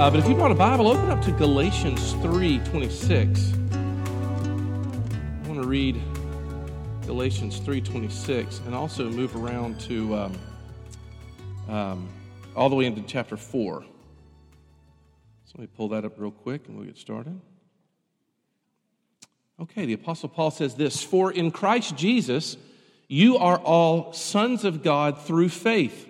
Uh, but if you want a Bible, open up to Galatians 3 26. I want to read Galatians 3 26 and also move around to um, um, all the way into chapter 4. So let me pull that up real quick and we'll get started. Okay, the Apostle Paul says this For in Christ Jesus, you are all sons of God through faith.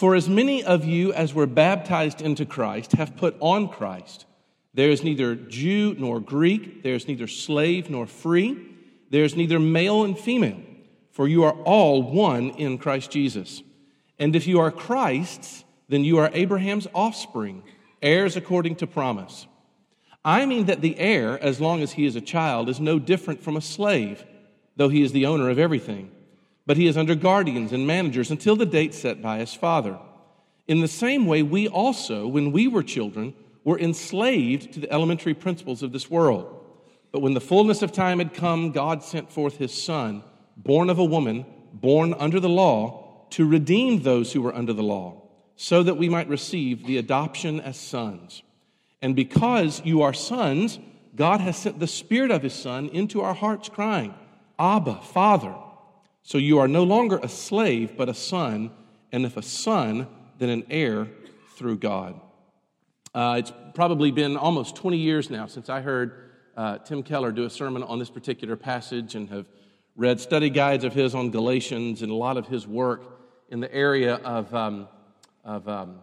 For as many of you as were baptized into Christ have put on Christ. There is neither Jew nor Greek, there is neither slave nor free, there is neither male and female, for you are all one in Christ Jesus. And if you are Christ's, then you are Abraham's offspring, heirs according to promise. I mean that the heir, as long as he is a child, is no different from a slave, though he is the owner of everything but he is under guardians and managers until the date set by his father. In the same way, we also, when we were children, were enslaved to the elementary principles of this world. But when the fullness of time had come, God sent forth his Son, born of a woman, born under the law, to redeem those who were under the law, so that we might receive the adoption as sons. And because you are sons, God has sent the Spirit of his Son into our hearts, crying, Abba, Father. So you are no longer a slave, but a son, and if a son, then an heir through God. Uh, it's probably been almost 20 years now since I heard uh, Tim Keller do a sermon on this particular passage and have read study guides of his on Galatians and a lot of his work in the area of, um, of um,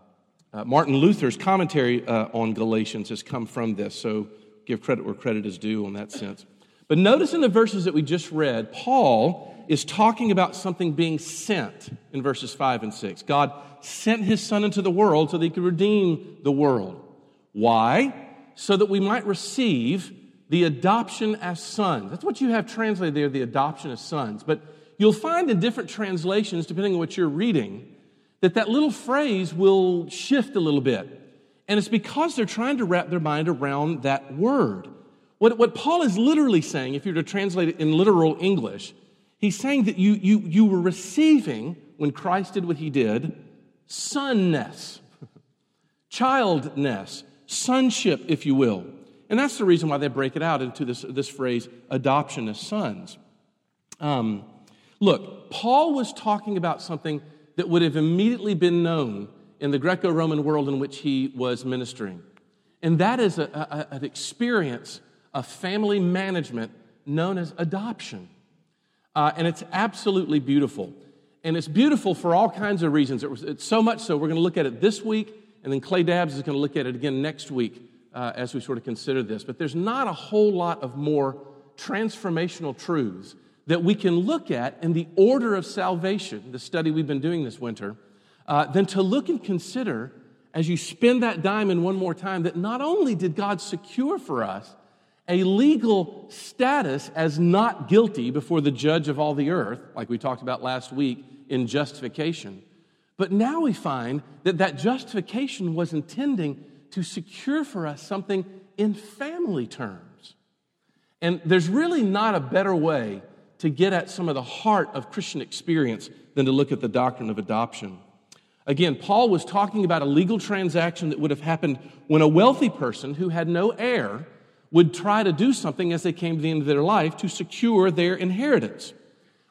uh, Martin Luther's commentary uh, on Galatians has come from this. So give credit where credit is due in that sense. But notice in the verses that we just read, Paul is talking about something being sent in verses 5 and 6. God sent his son into the world so that he could redeem the world. Why? So that we might receive the adoption as sons. That's what you have translated there, the adoption as sons. But you'll find in different translations, depending on what you're reading, that that little phrase will shift a little bit. And it's because they're trying to wrap their mind around that word. What, what Paul is literally saying, if you were to translate it in literal English, He's saying that you, you, you were receiving, when Christ did what he did, sonness, childness, sonship, if you will. And that's the reason why they break it out into this, this phrase, adoption as sons. Um, look, Paul was talking about something that would have immediately been known in the Greco Roman world in which he was ministering. And that is a, a, an experience of family management known as adoption. Uh, and it's absolutely beautiful. And it's beautiful for all kinds of reasons. It was, it's so much so, we're going to look at it this week, and then Clay Dabbs is going to look at it again next week uh, as we sort of consider this. But there's not a whole lot of more transformational truths that we can look at in the order of salvation, the study we've been doing this winter, uh, than to look and consider as you spend that diamond one more time that not only did God secure for us a legal status as not guilty before the judge of all the earth, like we talked about last week in justification. But now we find that that justification was intending to secure for us something in family terms. And there's really not a better way to get at some of the heart of Christian experience than to look at the doctrine of adoption. Again, Paul was talking about a legal transaction that would have happened when a wealthy person who had no heir would try to do something as they came to the end of their life to secure their inheritance.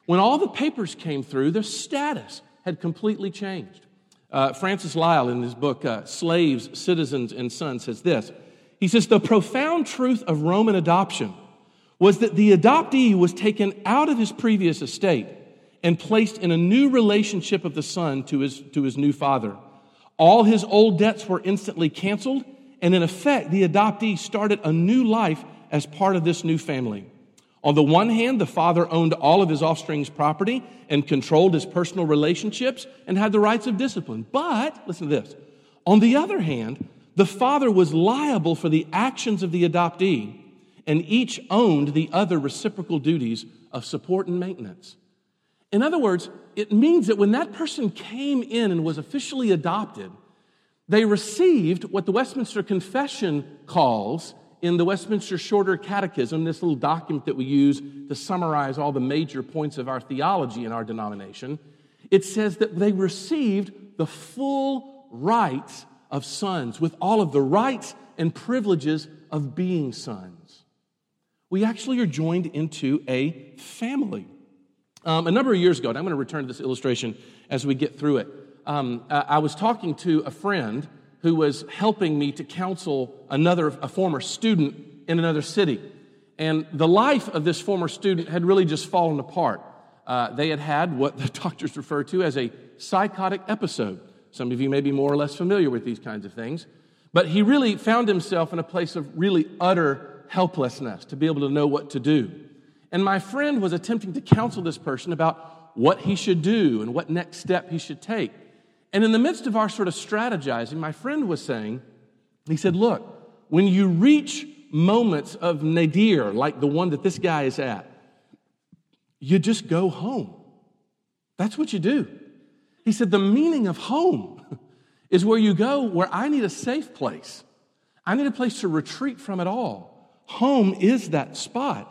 When all the papers came through, their status had completely changed. Uh, Francis Lyall, in his book, uh, Slaves, Citizens, and Sons, says this. He says, The profound truth of Roman adoption was that the adoptee was taken out of his previous estate and placed in a new relationship of the son to his, to his new father. All his old debts were instantly canceled and in effect, the adoptee started a new life as part of this new family. On the one hand, the father owned all of his offspring's property and controlled his personal relationships and had the rights of discipline. But, listen to this. On the other hand, the father was liable for the actions of the adoptee, and each owned the other reciprocal duties of support and maintenance. In other words, it means that when that person came in and was officially adopted, they received what the Westminster Confession calls in the Westminster Shorter Catechism, this little document that we use to summarize all the major points of our theology in our denomination. It says that they received the full rights of sons with all of the rights and privileges of being sons. We actually are joined into a family. Um, a number of years ago, and I'm going to return to this illustration as we get through it. Um, I was talking to a friend who was helping me to counsel another, a former student in another city. And the life of this former student had really just fallen apart. Uh, they had had what the doctors refer to as a psychotic episode. Some of you may be more or less familiar with these kinds of things. But he really found himself in a place of really utter helplessness to be able to know what to do. And my friend was attempting to counsel this person about what he should do and what next step he should take. And in the midst of our sort of strategizing, my friend was saying, he said, Look, when you reach moments of nadir, like the one that this guy is at, you just go home. That's what you do. He said, The meaning of home is where you go where I need a safe place. I need a place to retreat from it all. Home is that spot.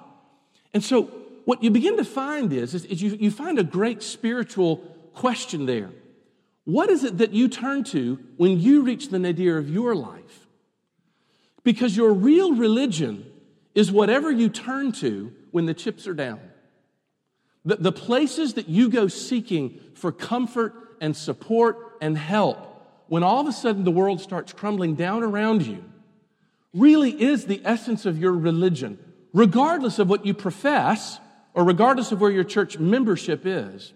And so, what you begin to find is, is, is you, you find a great spiritual question there. What is it that you turn to when you reach the nadir of your life? Because your real religion is whatever you turn to when the chips are down. The, the places that you go seeking for comfort and support and help when all of a sudden the world starts crumbling down around you really is the essence of your religion regardless of what you profess or regardless of where your church membership is,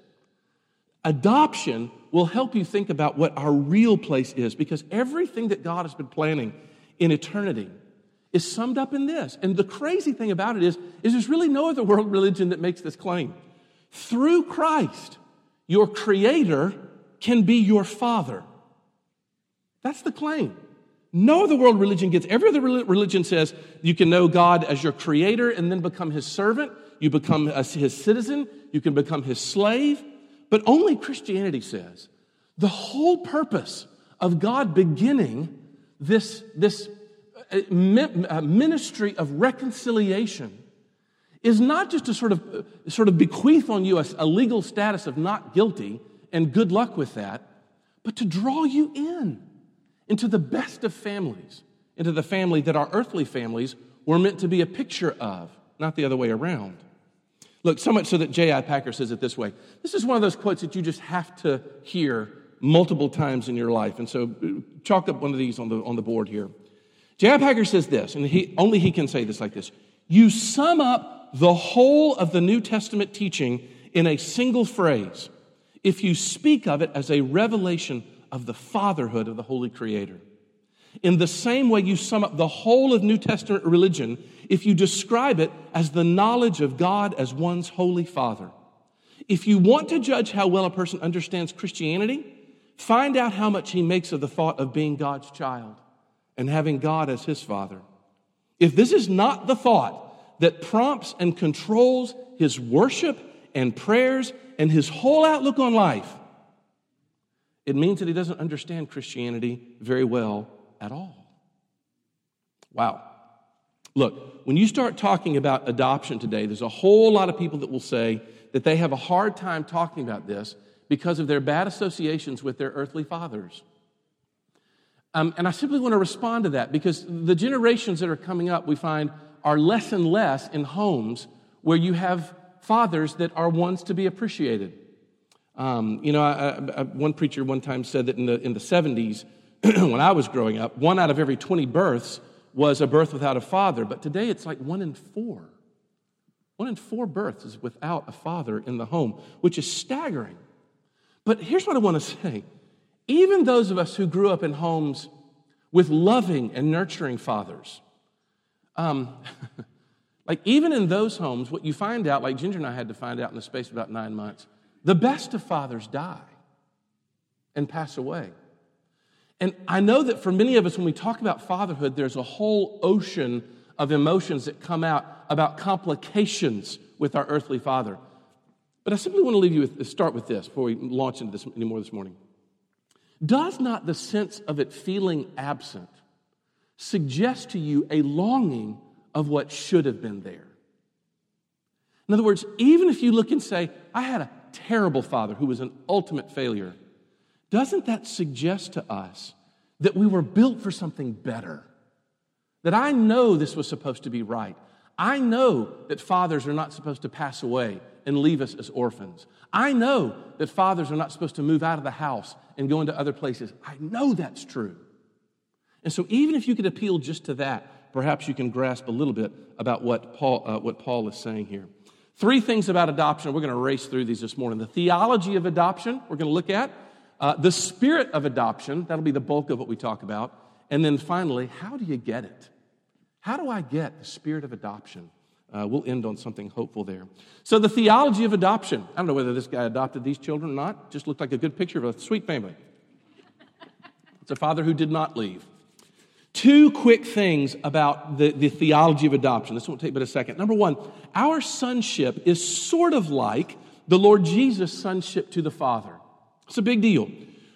adoption will help you think about what our real place is because everything that God has been planning in eternity is summed up in this. And the crazy thing about it is, is there's really no other world religion that makes this claim. Through Christ, your creator can be your father. That's the claim. No other world religion gets. Every other religion says you can know God as your creator and then become his servant. You become his citizen. You can become his slave. But only Christianity says the whole purpose of God beginning this, this uh, uh, ministry of reconciliation is not just to sort of, uh, sort of bequeath on you a, a legal status of not guilty and good luck with that, but to draw you in into the best of families, into the family that our earthly families were meant to be a picture of, not the other way around. Look, so much so that J.I. Packer says it this way. This is one of those quotes that you just have to hear multiple times in your life. And so uh, chalk up one of these on the, on the board here. J.I. Packer says this, and he, only he can say this like this You sum up the whole of the New Testament teaching in a single phrase if you speak of it as a revelation of the fatherhood of the Holy Creator. In the same way, you sum up the whole of New Testament religion if you describe it as the knowledge of God as one's Holy Father. If you want to judge how well a person understands Christianity, find out how much he makes of the thought of being God's child and having God as his Father. If this is not the thought that prompts and controls his worship and prayers and his whole outlook on life, it means that he doesn't understand Christianity very well at all. Wow. Look, when you start talking about adoption today, there's a whole lot of people that will say that they have a hard time talking about this because of their bad associations with their earthly fathers. Um, and I simply want to respond to that because the generations that are coming up, we find, are less and less in homes where you have fathers that are ones to be appreciated. Um, you know, I, I, one preacher one time said that in the, in the 70s, when I was growing up, one out of every 20 births was a birth without a father. But today it's like one in four. One in four births is without a father in the home, which is staggering. But here's what I want to say even those of us who grew up in homes with loving and nurturing fathers, um, like even in those homes, what you find out, like Ginger and I had to find out in the space of about nine months, the best of fathers die and pass away. And I know that for many of us, when we talk about fatherhood, there's a whole ocean of emotions that come out about complications with our earthly father. But I simply want to leave you with start with this before we launch into this anymore this morning. Does not the sense of it feeling absent suggest to you a longing of what should have been there? In other words, even if you look and say, I had a terrible father who was an ultimate failure, doesn't that suggest to us that we were built for something better. That I know this was supposed to be right. I know that fathers are not supposed to pass away and leave us as orphans. I know that fathers are not supposed to move out of the house and go into other places. I know that's true. And so, even if you could appeal just to that, perhaps you can grasp a little bit about what Paul, uh, what Paul is saying here. Three things about adoption. We're going to race through these this morning. The theology of adoption, we're going to look at. Uh, the spirit of adoption, that'll be the bulk of what we talk about. And then finally, how do you get it? How do I get the spirit of adoption? Uh, we'll end on something hopeful there. So, the theology of adoption. I don't know whether this guy adopted these children or not. Just looked like a good picture of a sweet family. It's a father who did not leave. Two quick things about the, the theology of adoption. This won't take but a second. Number one, our sonship is sort of like the Lord Jesus' sonship to the Father. It's a big deal.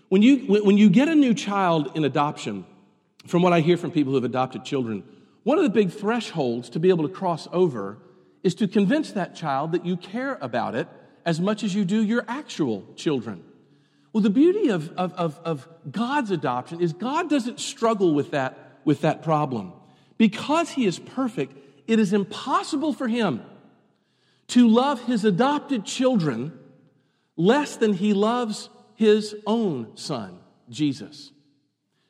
When you, when you get a new child in adoption, from what I hear from people who have adopted children, one of the big thresholds to be able to cross over is to convince that child that you care about it as much as you do your actual children. Well, the beauty of, of, of, of God's adoption is God doesn't struggle with that with that problem. Because he is perfect, it is impossible for him to love his adopted children less than he loves his own son, Jesus.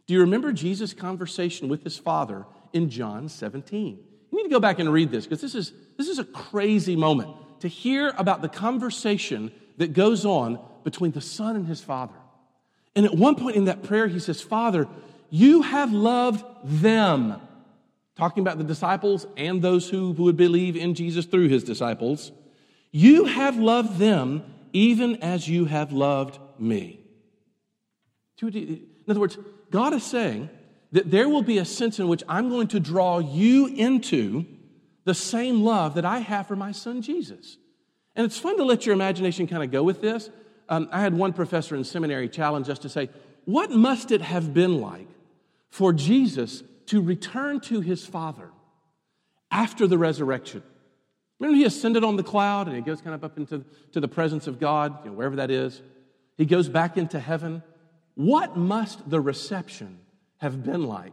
Do you remember Jesus' conversation with his father in John 17? You need to go back and read this because this is, this is a crazy moment to hear about the conversation that goes on between the son and his father. And at one point in that prayer, he says, Father, you have loved them. Talking about the disciples and those who would believe in Jesus through his disciples. You have loved them even as you have loved me. In other words, God is saying that there will be a sense in which I'm going to draw you into the same love that I have for my son Jesus. And it's fun to let your imagination kind of go with this. Um, I had one professor in seminary challenge us to say, What must it have been like for Jesus to return to his Father after the resurrection. Remember, he ascended on the cloud and he goes kind of up into to the presence of God, you know, wherever that is. He goes back into heaven. What must the reception have been like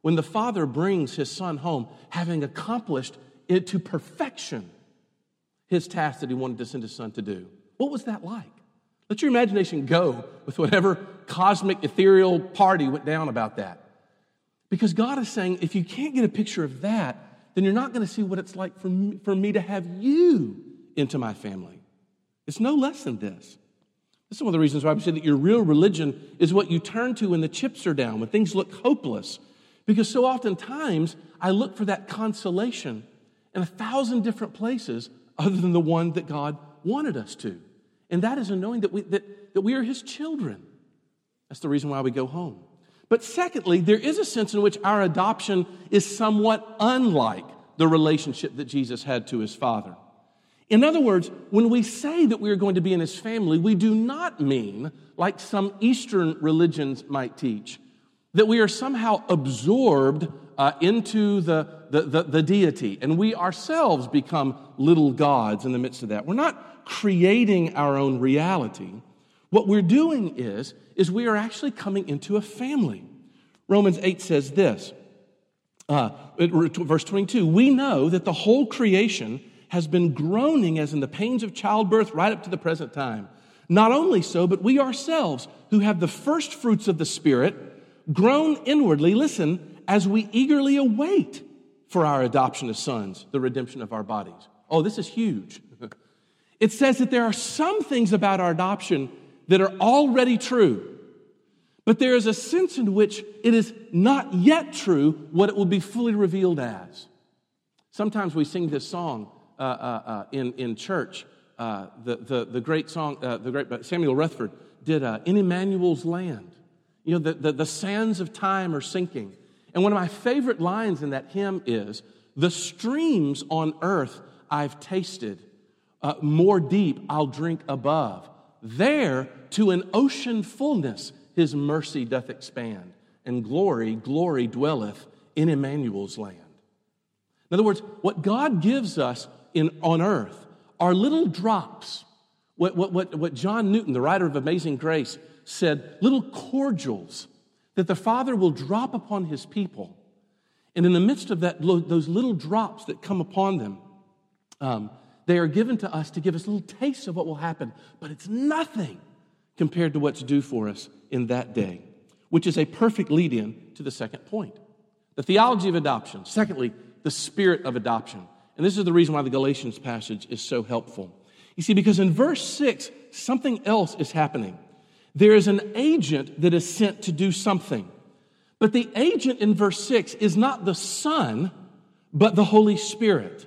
when the Father brings his Son home, having accomplished it to perfection his task that he wanted to send his Son to do? What was that like? Let your imagination go with whatever cosmic ethereal party went down about that. Because God is saying, if you can't get a picture of that, then you're not going to see what it's like for me, for me to have you into my family. It's no less than this. This is one of the reasons why we say that your real religion is what you turn to when the chips are down, when things look hopeless. Because so oftentimes I look for that consolation in a thousand different places other than the one that God wanted us to. And that is a knowing that we, that, that we are His children. That's the reason why we go home. But secondly, there is a sense in which our adoption is somewhat unlike the relationship that Jesus had to his Father. In other words, when we say that we are going to be in his family, we do not mean, like some Eastern religions might teach, that we are somehow absorbed uh, into the, the, the, the deity and we ourselves become little gods in the midst of that. We're not creating our own reality. What we're doing is, is we are actually coming into a family. Romans 8 says this, uh, verse 22 We know that the whole creation has been groaning as in the pains of childbirth right up to the present time. Not only so, but we ourselves, who have the first fruits of the Spirit, groan inwardly, listen, as we eagerly await for our adoption as sons, the redemption of our bodies. Oh, this is huge. it says that there are some things about our adoption that are already true. But there is a sense in which it is not yet true what it will be fully revealed as. Sometimes we sing this song uh, uh, uh, in, in church. Uh, the, the, the great song, uh, the great Samuel Rutherford did In Emmanuel's Land. You know, the, the, the sands of time are sinking. And one of my favorite lines in that hymn is The streams on earth I've tasted, more deep I'll drink above. There to an ocean fullness his mercy doth expand, and glory, glory dwelleth in Emmanuel's land. In other words, what God gives us in, on earth are little drops. What, what, what, what John Newton, the writer of Amazing Grace, said, little cordials that the Father will drop upon his people. And in the midst of that, those little drops that come upon them, um, they are given to us to give us little tastes of what will happen, but it's nothing compared to what's due for us in that day, which is a perfect lead in to the second point the theology of adoption. Secondly, the spirit of adoption. And this is the reason why the Galatians passage is so helpful. You see, because in verse 6, something else is happening. There is an agent that is sent to do something. But the agent in verse 6 is not the Son, but the Holy Spirit.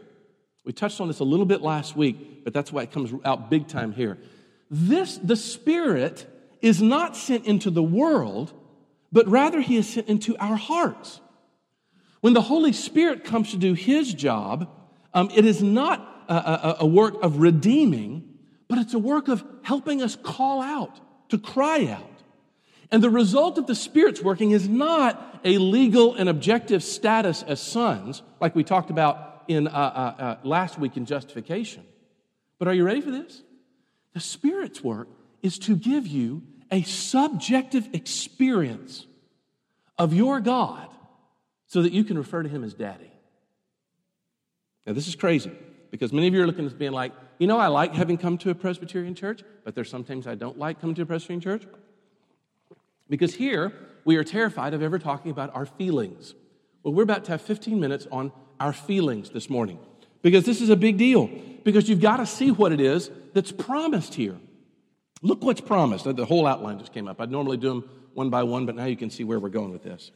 We touched on this a little bit last week, but that's why it comes out big time here. This, the Spirit, is not sent into the world, but rather he is sent into our hearts. When the Holy Spirit comes to do his job, um, it is not a, a, a work of redeeming, but it's a work of helping us call out, to cry out. And the result of the Spirit's working is not a legal and objective status as sons, like we talked about in uh, uh, uh, last week in justification. But are you ready for this? The Spirit's work is to give you a subjective experience of your God so that you can refer to Him as Daddy. Now, this is crazy because many of you are looking at being like, you know, I like having come to a Presbyterian church, but there's sometimes I don't like coming to a Presbyterian church. Because here, we are terrified of ever talking about our feelings. Well, we're about to have 15 minutes on our feelings this morning because this is a big deal. Because you've got to see what it is that's promised here. Look what's promised. The whole outline just came up. I'd normally do them one by one, but now you can see where we're going with this.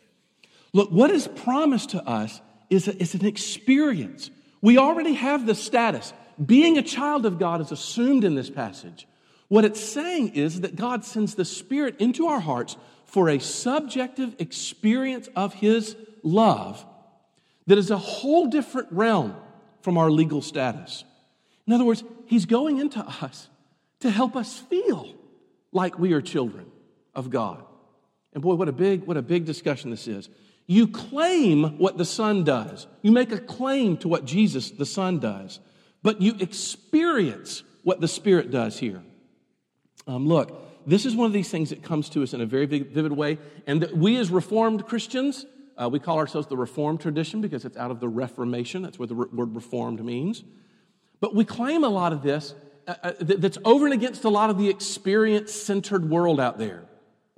Look, what is promised to us is, a, is an experience. We already have the status. Being a child of God is assumed in this passage. What it's saying is that God sends the Spirit into our hearts for a subjective experience of His love that is a whole different realm from our legal status. In other words, He's going into us to help us feel like we are children of God. And boy, what a big, what a big discussion this is. You claim what the Son does. You make a claim to what Jesus, the Son, does. But you experience what the Spirit does here. Um, look, this is one of these things that comes to us in a very vivid way. And we, as Reformed Christians, uh, we call ourselves the Reformed tradition because it's out of the Reformation. That's what the word Reformed means. But we claim a lot of this uh, uh, that's over and against a lot of the experience centered world out there.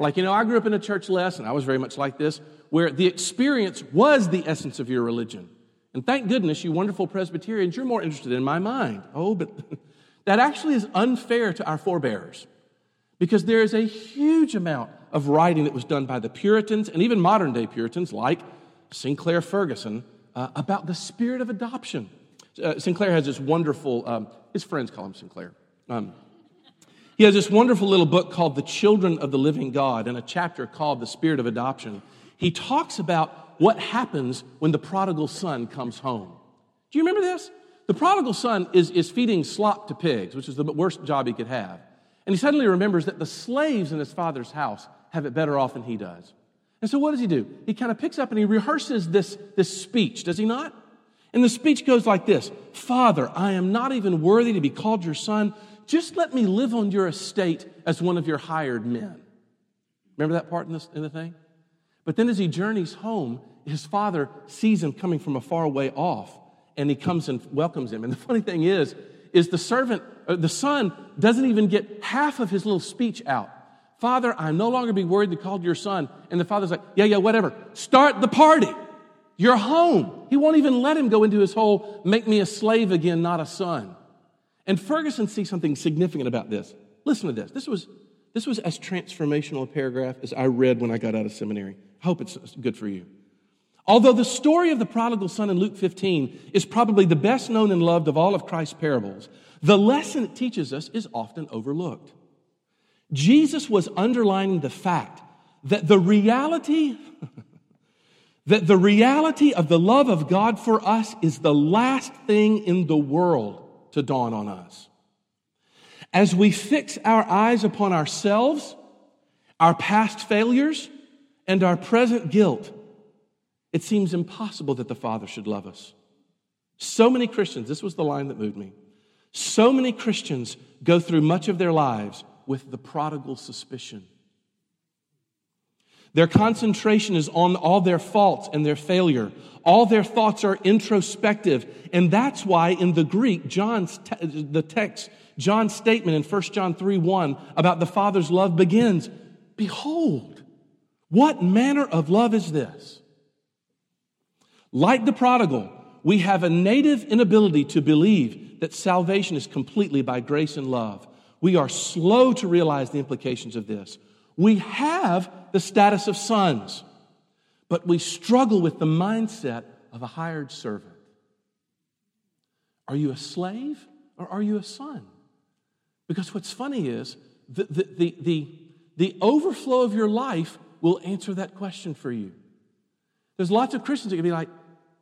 Like, you know, I grew up in a church less, and I was very much like this, where the experience was the essence of your religion. And thank goodness, you wonderful Presbyterians, you're more interested in my mind. Oh, but that actually is unfair to our forebears. Because there is a huge amount of writing that was done by the Puritans and even modern day Puritans like Sinclair Ferguson uh, about the spirit of adoption. Uh, Sinclair has this wonderful, um, his friends call him Sinclair. Um, he has this wonderful little book called The Children of the Living God and a chapter called The Spirit of Adoption. He talks about what happens when the prodigal son comes home. Do you remember this? The prodigal son is, is feeding slop to pigs, which is the worst job he could have. And he suddenly remembers that the slaves in his father's house have it better off than he does. And so what does he do? He kind of picks up and he rehearses this, this speech, does he not? And the speech goes like this Father, I am not even worthy to be called your son. Just let me live on your estate as one of your hired men. Remember that part in, in the thing? But then as he journeys home, his father sees him coming from a far way off and he comes and welcomes him. And the funny thing is, is the servant, uh, the son doesn't even get half of his little speech out. Father, I'm no longer be worried to call your son. And the father's like, yeah, yeah, whatever. Start the party. You're home. He won't even let him go into his whole make me a slave again, not a son. And Ferguson sees something significant about this. Listen to this. This was, this was as transformational a paragraph as I read when I got out of seminary. I hope it's good for you. Although the story of the prodigal son in Luke 15 is probably the best known and loved of all of Christ's parables, the lesson it teaches us is often overlooked. Jesus was underlining the fact that the reality that the reality of the love of God for us is the last thing in the world to dawn on us. As we fix our eyes upon ourselves, our past failures, and our present guilt, it seems impossible that the Father should love us. So many Christians, this was the line that moved me. So many Christians go through much of their lives with the prodigal suspicion. Their concentration is on all their faults and their failure. All their thoughts are introspective. And that's why in the Greek, John's, te- the text, John's statement in 1 John 3 1 about the Father's love begins Behold, what manner of love is this? Like the prodigal, we have a native inability to believe that salvation is completely by grace and love. We are slow to realize the implications of this. We have the status of sons, but we struggle with the mindset of a hired servant. Are you a slave or are you a son? Because what's funny is the, the, the, the, the overflow of your life will answer that question for you. There's lots of Christians that can be like,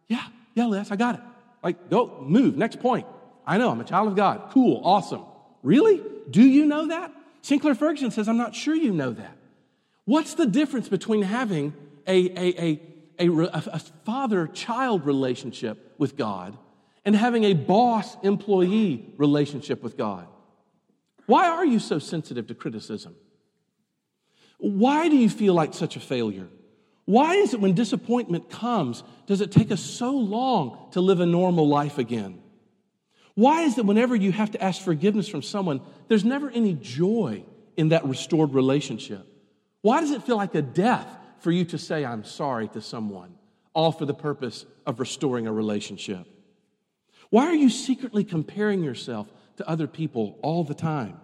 yeah, yeah, Les, I got it. Like, go, move, next point. I know, I'm a child of God. Cool, awesome. Really? Do you know that? Sinclair Ferguson says, I'm not sure you know that. What's the difference between having a, a, a, a, father child relationship with God and having a boss employee relationship with God? Why are you so sensitive to criticism? Why do you feel like such a failure? Why is it when disappointment comes, does it take us so long to live a normal life again? Why is it whenever you have to ask forgiveness from someone, there's never any joy in that restored relationship? Why does it feel like a death for you to say, I'm sorry to someone, all for the purpose of restoring a relationship? Why are you secretly comparing yourself to other people all the time?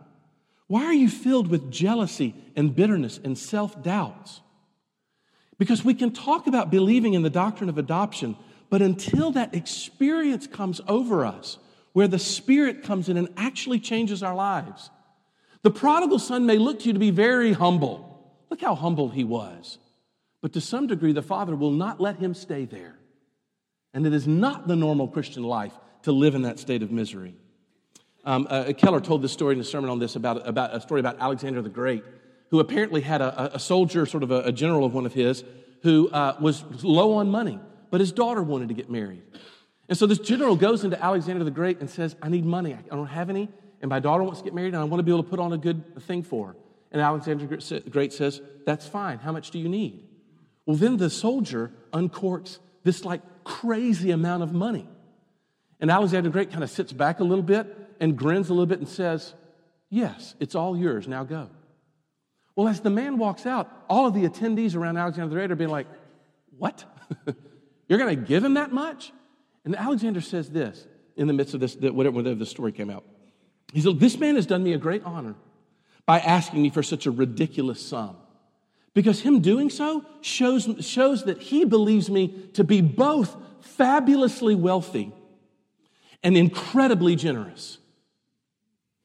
Why are you filled with jealousy and bitterness and self doubts? Because we can talk about believing in the doctrine of adoption, but until that experience comes over us, where the Spirit comes in and actually changes our lives. The prodigal son may look to you to be very humble. Look how humble he was. But to some degree, the Father will not let him stay there. And it is not the normal Christian life to live in that state of misery. Um, uh, Keller told this story in a sermon on this about, about a story about Alexander the Great, who apparently had a, a soldier, sort of a, a, general of one of his, who uh, was low on money, but his daughter wanted to get married. And so this general goes into Alexander the Great and says, I need money. I don't have any. And my daughter wants to get married, and I want to be able to put on a good thing for her. And Alexander the Great says, That's fine. How much do you need? Well, then the soldier uncorks this like crazy amount of money. And Alexander the Great kind of sits back a little bit and grins a little bit and says, Yes, it's all yours. Now go. Well, as the man walks out, all of the attendees around Alexander the Great are being like, What? You're going to give him that much? And Alexander says this in the midst of this, whatever the story came out. He said, This man has done me a great honor by asking me for such a ridiculous sum. Because him doing so shows, shows that he believes me to be both fabulously wealthy and incredibly generous.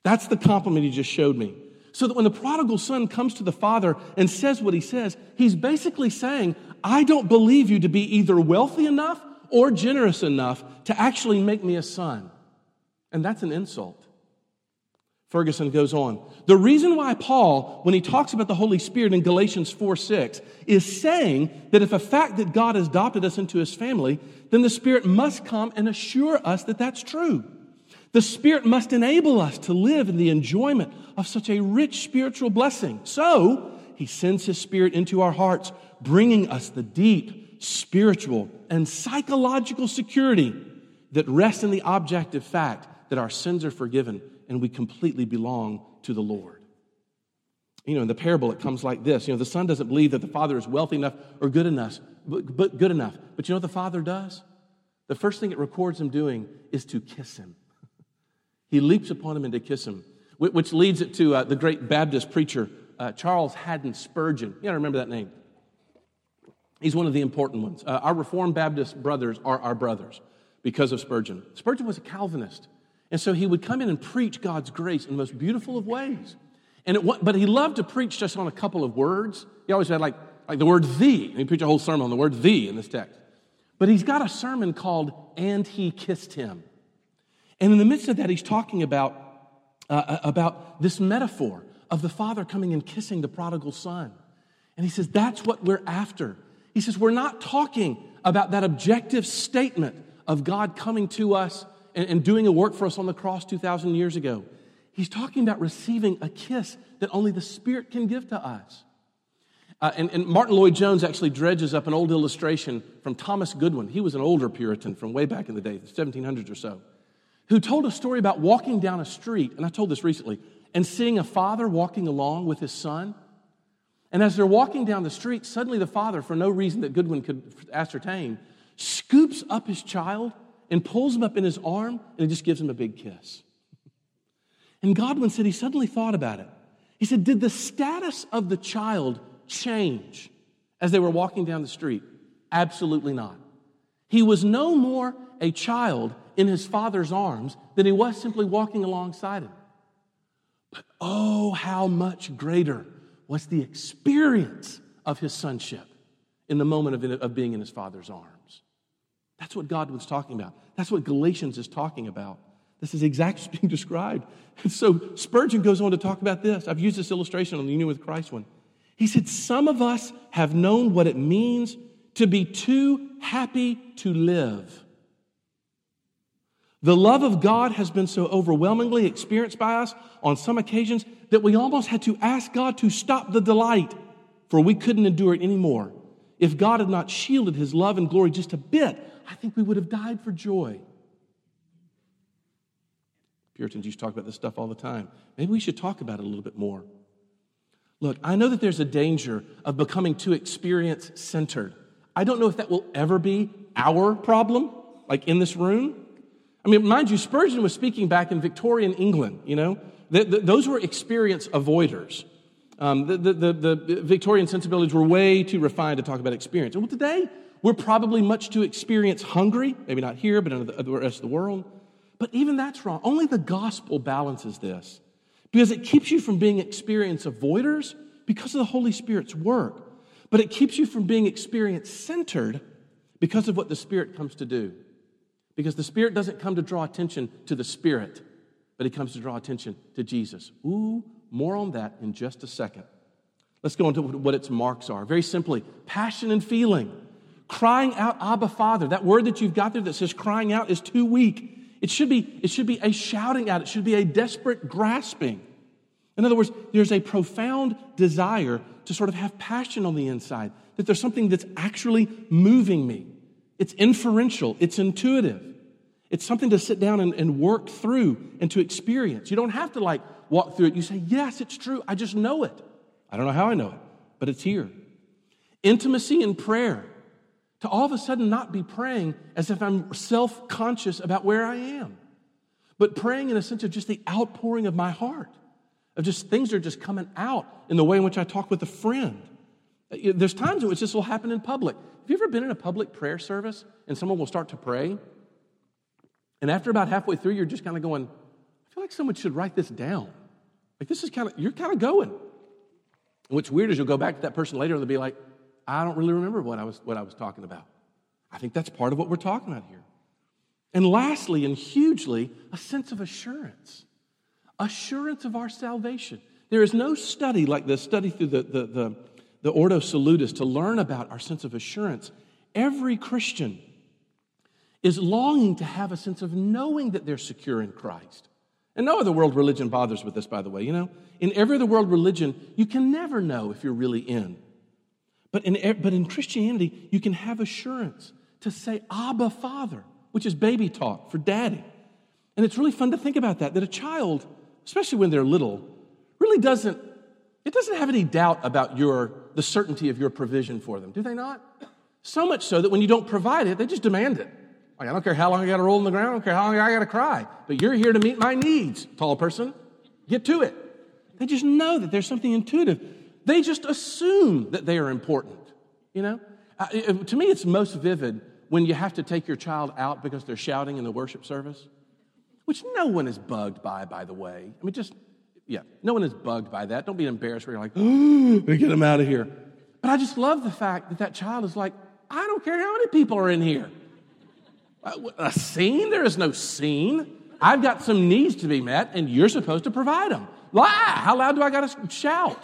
That's the compliment he just showed me. So that when the prodigal son comes to the father and says what he says, he's basically saying, I don't believe you to be either wealthy enough or generous enough to actually make me a son. And that's an insult. Ferguson goes on. The reason why Paul, when he talks about the Holy Spirit in Galatians 4 6, is saying that if a fact that God has adopted us into his family, then the Spirit must come and assure us that that's true. The Spirit must enable us to live in the enjoyment of such a rich spiritual blessing. So, he sends his Spirit into our hearts, bringing us the deep, spiritual, and psychological security that rests in the objective fact that our sins are forgiven and we completely belong to the Lord. You know, in the parable, it comes like this. You know, the son doesn't believe that the father is wealthy enough or good enough, but, but good enough. But you know what the father does? The first thing it records him doing is to kiss him. he leaps upon him and to kiss him, which leads it to uh, the great Baptist preacher, uh, Charles Haddon Spurgeon. You gotta remember that name. He's one of the important ones. Uh, our Reformed Baptist brothers are our brothers because of Spurgeon. Spurgeon was a Calvinist. And so he would come in and preach God's grace in the most beautiful of ways. And it, but he loved to preach just on a couple of words. He always had like, like the word thee. And he preached a whole sermon on the word thee in this text. But he's got a sermon called And He Kissed Him. And in the midst of that, he's talking about, uh, uh about this metaphor of the father coming and kissing the prodigal son. And he says, that's what we're after. He says, We're not talking about that objective statement of God coming to us and, and doing a work for us on the cross 2,000 years ago. He's talking about receiving a kiss that only the Spirit can give to us. Uh, and, and Martyn Lloyd-Jones actually dredges up an old illustration from Thomas Goodwin. He was an older Puritan from way back in the day, the 1700s or so, who told a story about walking down a street, and I told this recently, and seeing a father walking along with his son. And as they're walking down the street, suddenly the father, for no reason that Goodwin could ascertain, scoops up his child and pulls him up in his arm and he just gives him a big kiss. And Goodwin said he suddenly thought about it. He said, Did the status of the child change as they were walking down the street? Absolutely not. He was no more a child in his father's arms than he was simply walking alongside him. But oh, how much greater was the experience of his sonship in the moment of, of being in his father's arms. That's what God was talking about. That's what Galatians is talking about. This is exactly what's being described. And so Spurgeon goes on to talk about this. I've used this illustration on the Union with Christ one. He said, Some of us have known what it means to be too happy to live. The love of God has been so overwhelmingly experienced by us on some occasions that we almost had to ask God to stop the delight, for we couldn't endure it anymore. If God had not shielded his love and glory just a bit, I think we would have died for joy. Puritans used to talk about this stuff all the time. Maybe we should talk about it a little bit more. Look, I know that there's a danger of becoming too experience centered. I don't know if that will ever be our problem, like in this room. I mean, mind you, Spurgeon was speaking back in Victorian England, you know. The, the, those were experience avoiders. Um, the, the, the, Victorian sensibilities were way too refined to talk about experience. Well, today, we're probably much too experience hungry, maybe not here, but in the rest of the world. But even that's wrong. Only the gospel balances this because it keeps you from being experience avoiders because of the Holy Spirit's work. But it keeps you from being experience centered because of what the Spirit comes to do. Because the Spirit doesn't come to draw attention to the Spirit, but He comes to draw attention to Jesus. Ooh, more on that in just a second. Let's go into what its marks are. Very simply, passion and feeling. Crying out, Abba, Father. That word that you've got there that says crying out is too weak. It should be, it should be a shouting out, it should be a desperate grasping. In other words, there's a profound desire to sort of have passion on the inside, that there's something that's actually moving me. It's inferential, it's intuitive. It's something to sit down and, and work through and to experience. You don't have to like walk through it. You say, Yes, it's true. I just know it. I don't know how I know it, but it's here. Intimacy in prayer to all of a sudden not be praying as if I'm self conscious about where I am, but praying in a sense of just the outpouring of my heart, of just things are just coming out in the way in which I talk with a friend. There's times in which this will happen in public. Have you ever been in a public prayer service and someone will start to pray? And after about halfway through, you're just kind of going, I feel like someone should write this down. Like this is kind of, you're kind of going. And what's weird is you'll go back to that person later and they'll be like, I don't really remember what I was, what I was talking about. I think that's part of what we're talking about here. And lastly, and hugely, a sense of assurance assurance of our salvation. There is no study like the study through the, the, the, the Ordo Salutis to learn about our sense of assurance. Every Christian is longing to have a sense of knowing that they're secure in Christ. And no other world religion bothers with this, by the way. You know, in every other world religion, you can never know if you're really in. But in, but in Christianity, you can have assurance to say, Abba, Father, which is baby talk for daddy. And it's really fun to think about that, that a child, especially when they're little, really doesn't, it doesn't have any doubt about your, the certainty of your provision for them, do they not? So much so that when you don't provide it, they just demand it. I don't care how long I got to roll in the ground, I don't care how long I got to cry, but you're here to meet my needs, tall person. Get to it. They just know that there's something intuitive. They just assume that they are important. You know? Uh, to me, it's most vivid when you have to take your child out because they're shouting in the worship service, which no one is bugged by, by the way. I mean, just, yeah, no one is bugged by that. Don't be embarrassed where you're like, oh, get them out of here. But I just love the fact that that child is like, I don't care how many people are in here. Uh, a scene? There is no scene. I've got some needs to be met, and you're supposed to provide them. Ah, how loud do I got to shout?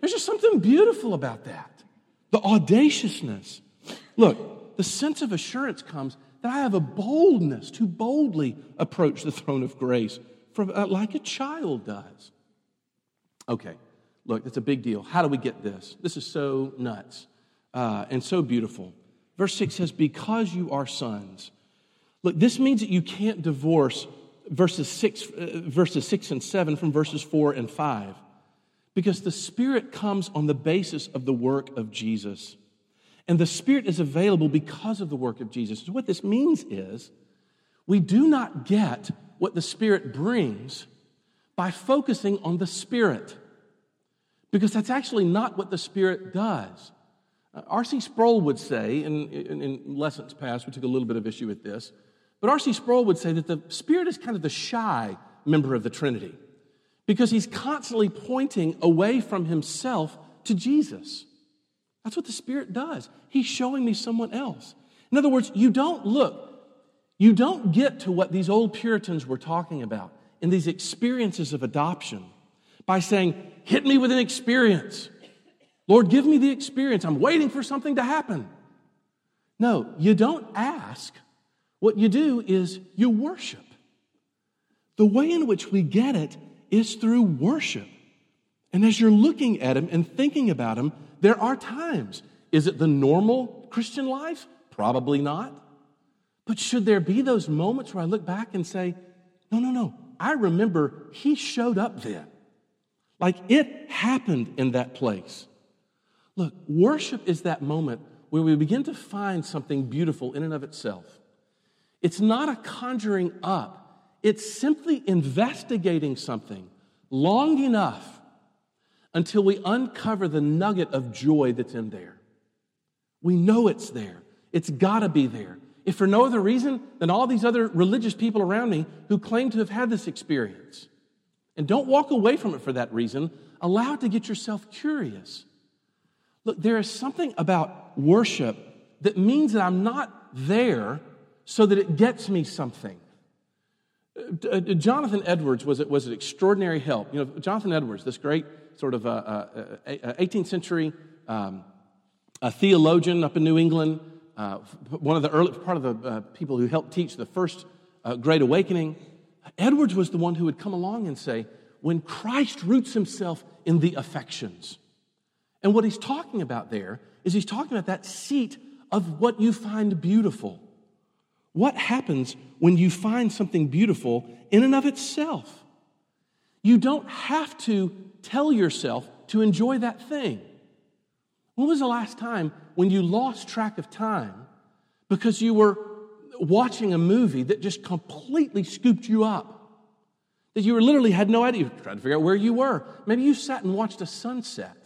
There's just something beautiful about that. The audaciousness. Look, the sense of assurance comes that I have a boldness to boldly approach the throne of grace from, uh, like a child does. Okay, Look, that's a big deal. How do we get this? This is so nuts uh, and so beautiful. Verse 6 says, Because you are sons. Look, this means that you can't divorce verses 6, uh, verses 6 and 7 from verses 4 and 5 because the Spirit comes on the basis of the work of Jesus. And the Spirit is available because of the work of Jesus. So what this means is we do not get what the Spirit brings by focusing on the Spirit, because that's actually not what the Spirit does. R.C. Sproul would say, in, lessons past, we took a little bit of issue with this, but R.C. Sproul would say that the Spirit is kind of the shy member of the Trinity because he's constantly pointing away from himself to Jesus. That's what the Spirit does. He's showing me someone else. In other words, you don't look, you don't get to what these old Puritans were talking about in these experiences of adoption by saying, Hit me with an experience. Lord, give me the experience. I'm waiting for something to happen. No, you don't ask. What you do is you worship. The way in which we get it is through worship. And as you're looking at Him and thinking about Him, there are times. Is it the normal Christian life? Probably not. But should there be those moments where I look back and say, no, no, no, I remember He showed up then. Like it happened in that place. Look, worship is that moment where we begin to find something beautiful in and of itself. It's not a conjuring up, it's simply investigating something long enough until we uncover the nugget of joy that's in there. We know it's there, it's got to be there. If for no other reason than all these other religious people around me who claim to have had this experience. And don't walk away from it for that reason. Allow it to get yourself curious. Look, there is something about worship that means that I'm not there so that it gets me something. Uh, uh, Jonathan Edwards was, was an extraordinary help. You know, Jonathan Edwards, this great sort of uh, uh, 18th century um, theologian up in New England, uh, one of the early part of the uh, people who helped teach the first uh, Great Awakening. Edwards was the one who would come along and say, when Christ roots himself in the affections. And what he's talking about there is he's talking about that seat of what you find beautiful. What happens when you find something beautiful in and of itself? You don't have to tell yourself to enjoy that thing. When was the last time when you lost track of time because you were watching a movie that just completely scooped you up? That you literally had no idea, you to figure out where you were. Maybe you sat and watched a sunset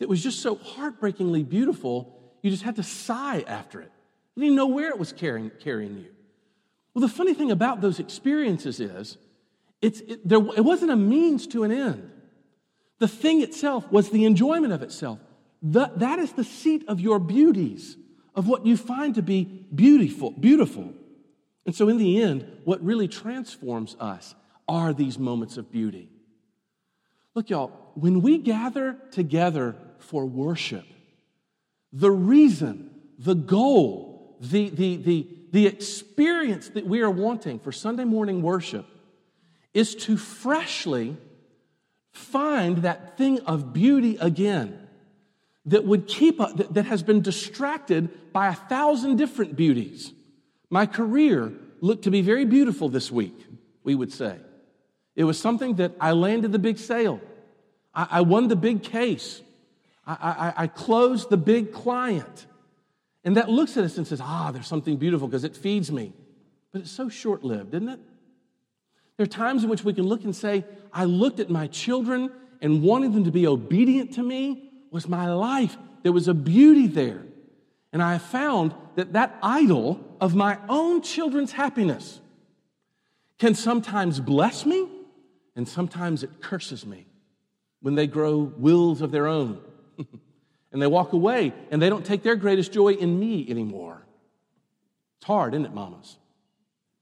that was just so heartbreakingly beautiful, you just had to sigh after it. You didn't know where it was carrying, carrying you. Well, the funny thing about those experiences is it's, it, there, it wasn't a means to an end. The thing itself was the enjoyment of itself. The, that is the seat of your beauties, of what you find to be beautiful, beautiful. And so, in the end, what really transforms us are these moments of beauty. Look, y'all, when we gather together for worship, the reason, the goal, the, the, the, the experience that we are wanting for Sunday morning worship is to freshly find that thing of beauty again that would keep uh, that, that has been distracted by a thousand different beauties. My career looked to be very beautiful this week, we would say. It was something that I landed the big sale. I, I won the big case. I, I, I closed the big client. And that looks at us and says, ah, there's something beautiful because it feeds me. But it's so short lived, isn't it? There are times in which we can look and say, I looked at my children and wanting them to be obedient to me was my life. There was a beauty there. And I found that that idol of my own children's happiness can sometimes bless me and sometimes it curses me when they grow wills of their own and they walk away and they don't take their greatest joy in me anymore. It's hard, isn't it, mamas?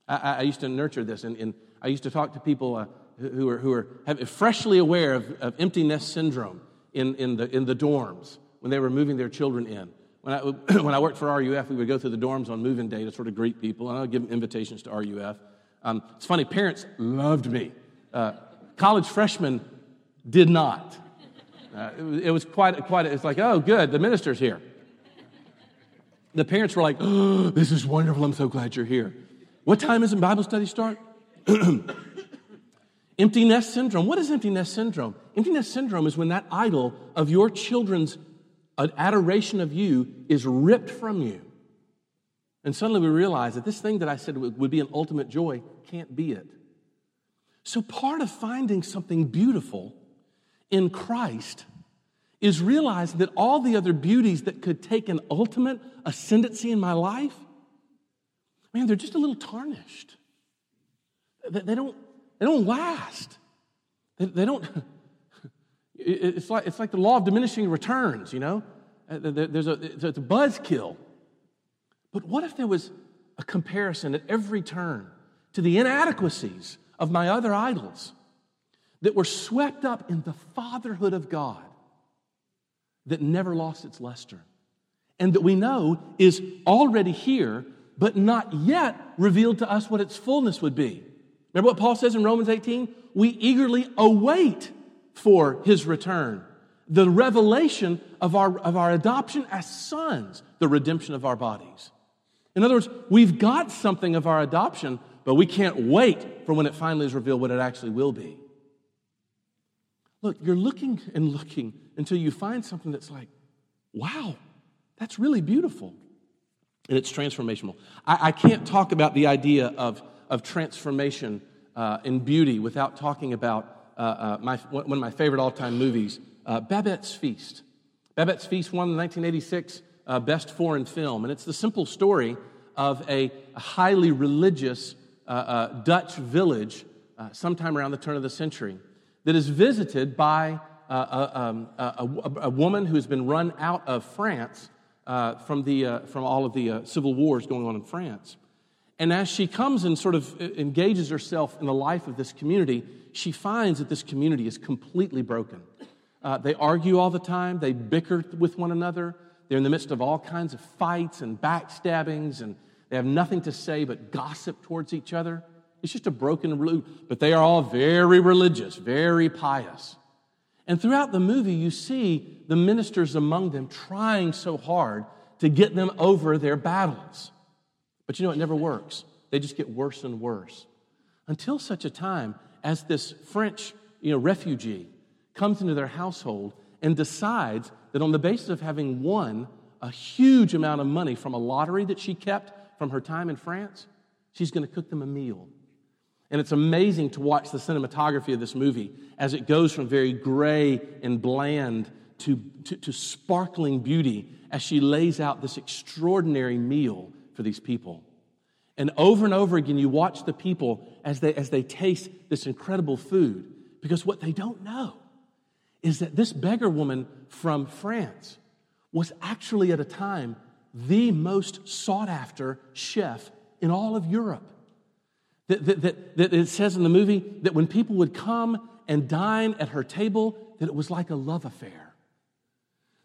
I, I used to nurture this, and, and I used to talk to people uh, who are, who are freshly aware of, of empty nest syndrome in, in, the, in the dorms when they were moving their children in. When I, when I worked for RUF, we would go through the dorms on moving day to sort of greet people, and I would give them invitations to RUF. Um, it's funny, parents loved me. Uh, college freshmen did not. Uh, it, was, it was quite, quite, it's like, oh, good, the minister's here. The parents were like, oh, this is wonderful. I'm so glad you're here. What time does Bible study start? empty nest syndrome. What is empty nest syndrome? Empty nest syndrome is when that idol of your children's adoration of you is ripped from you. And suddenly we realize that this thing that I said would be an ultimate joy can't be it. So, part of finding something beautiful in Christ is realizing that all the other beauties that could take an ultimate ascendancy in my life, man, they're just a little tarnished. They don't, they don't last. They, don't, it's like, it's like the law of diminishing returns, you know? Uh, there's a, it's a buzzkill. But what if there was a comparison at every turn to the inadequacies of my other idols that were swept up in the fatherhood of God that never lost its luster and that we know is already here, but not yet revealed to us what its fullness would be? Remember what Paul says in Romans 18? We eagerly await for his return, the revelation of our, of our adoption as sons, the redemption of our bodies. In other words, we've got something of our adoption, but we can't wait for when it finally is revealed what it actually will be. Look, you're looking and looking until you find something that's like, wow, that's really beautiful. And it's transformational. I, I can't talk about the idea of, of transformation uh, in beauty without talking about uh, uh, my, one of my favorite all time movies, uh, Babette's Feast. Babette's Feast won the 1986 uh, Best Foreign Film, and it's the simple story of a, a highly religious uh, Dutch village sometime around the turn of the century that is visited by a, um, a, a, woman who's been run out of France uh, from, the, from all of the civil wars going on in France. And as she comes and sort of engages herself in the life of this community, she finds that this community is completely broken. Uh, they argue all the time, they bicker with one another, they're in the midst of all kinds of fights and backstabbings, and they have nothing to say but gossip towards each other. It's just a broken loop, but they are all very religious, very pious. And throughout the movie, you see the ministers among them trying so hard to get them over their battles. But you know, it never works. They just get worse and worse until such a time as this French you know, refugee comes into their household and decides that on the basis of having won a huge amount of money from a lottery that she kept from her time in France, she's going to cook them a meal. And it's amazing to watch the cinematography of this movie as it goes from very gray and bland to, to, to sparkling beauty as she lays out this extraordinary meal for these people. And over and over again, you watch the people as they, as they taste this incredible food. Because what they don't know is that this beggar woman from France was actually at a time the most sought after chef in all of Europe. That, that, that, that, it says in the movie that when people would come and dine at her table, that it was like a love affair.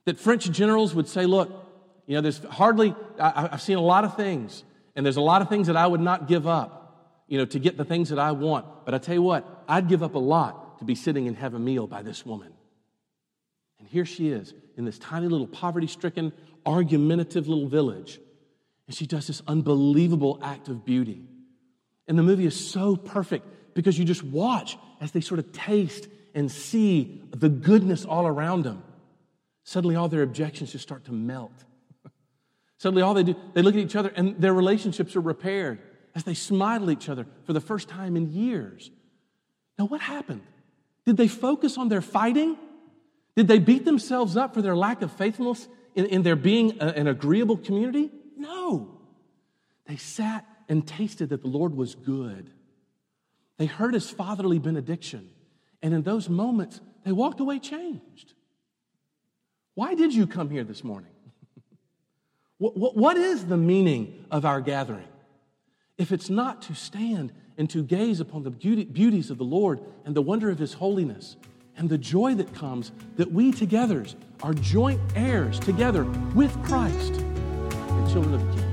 That French generals would say, Look, you know, there's hardly, I, I've seen a lot of things, and there's a lot of things that I would not give up, you know, to get the things that I want. But I tell you what, I'd give up a lot to be sitting and have a meal by this woman. And here she is in this tiny little poverty stricken, argumentative little village. And she does this unbelievable act of beauty. And the movie is so perfect because you just watch as they sort of taste and see the goodness all around them. Suddenly, all their objections just start to melt. Suddenly, all they do, they look at each other and their relationships are repaired as they smile at each other for the first time in years. Now, what happened? Did they focus on their fighting? Did they beat themselves up for their lack of faithfulness in, in their being a, an agreeable community? No. They sat and tasted that the Lord was good. They heard his fatherly benediction. And in those moments, they walked away changed. Why did you come here this morning? What, what, what is the meaning of our gathering? If it's not to stand and to gaze upon the beauty, beauties of the Lord and the wonder of His holiness and the joy that comes that we together are joint heirs together with Christ and children of the King.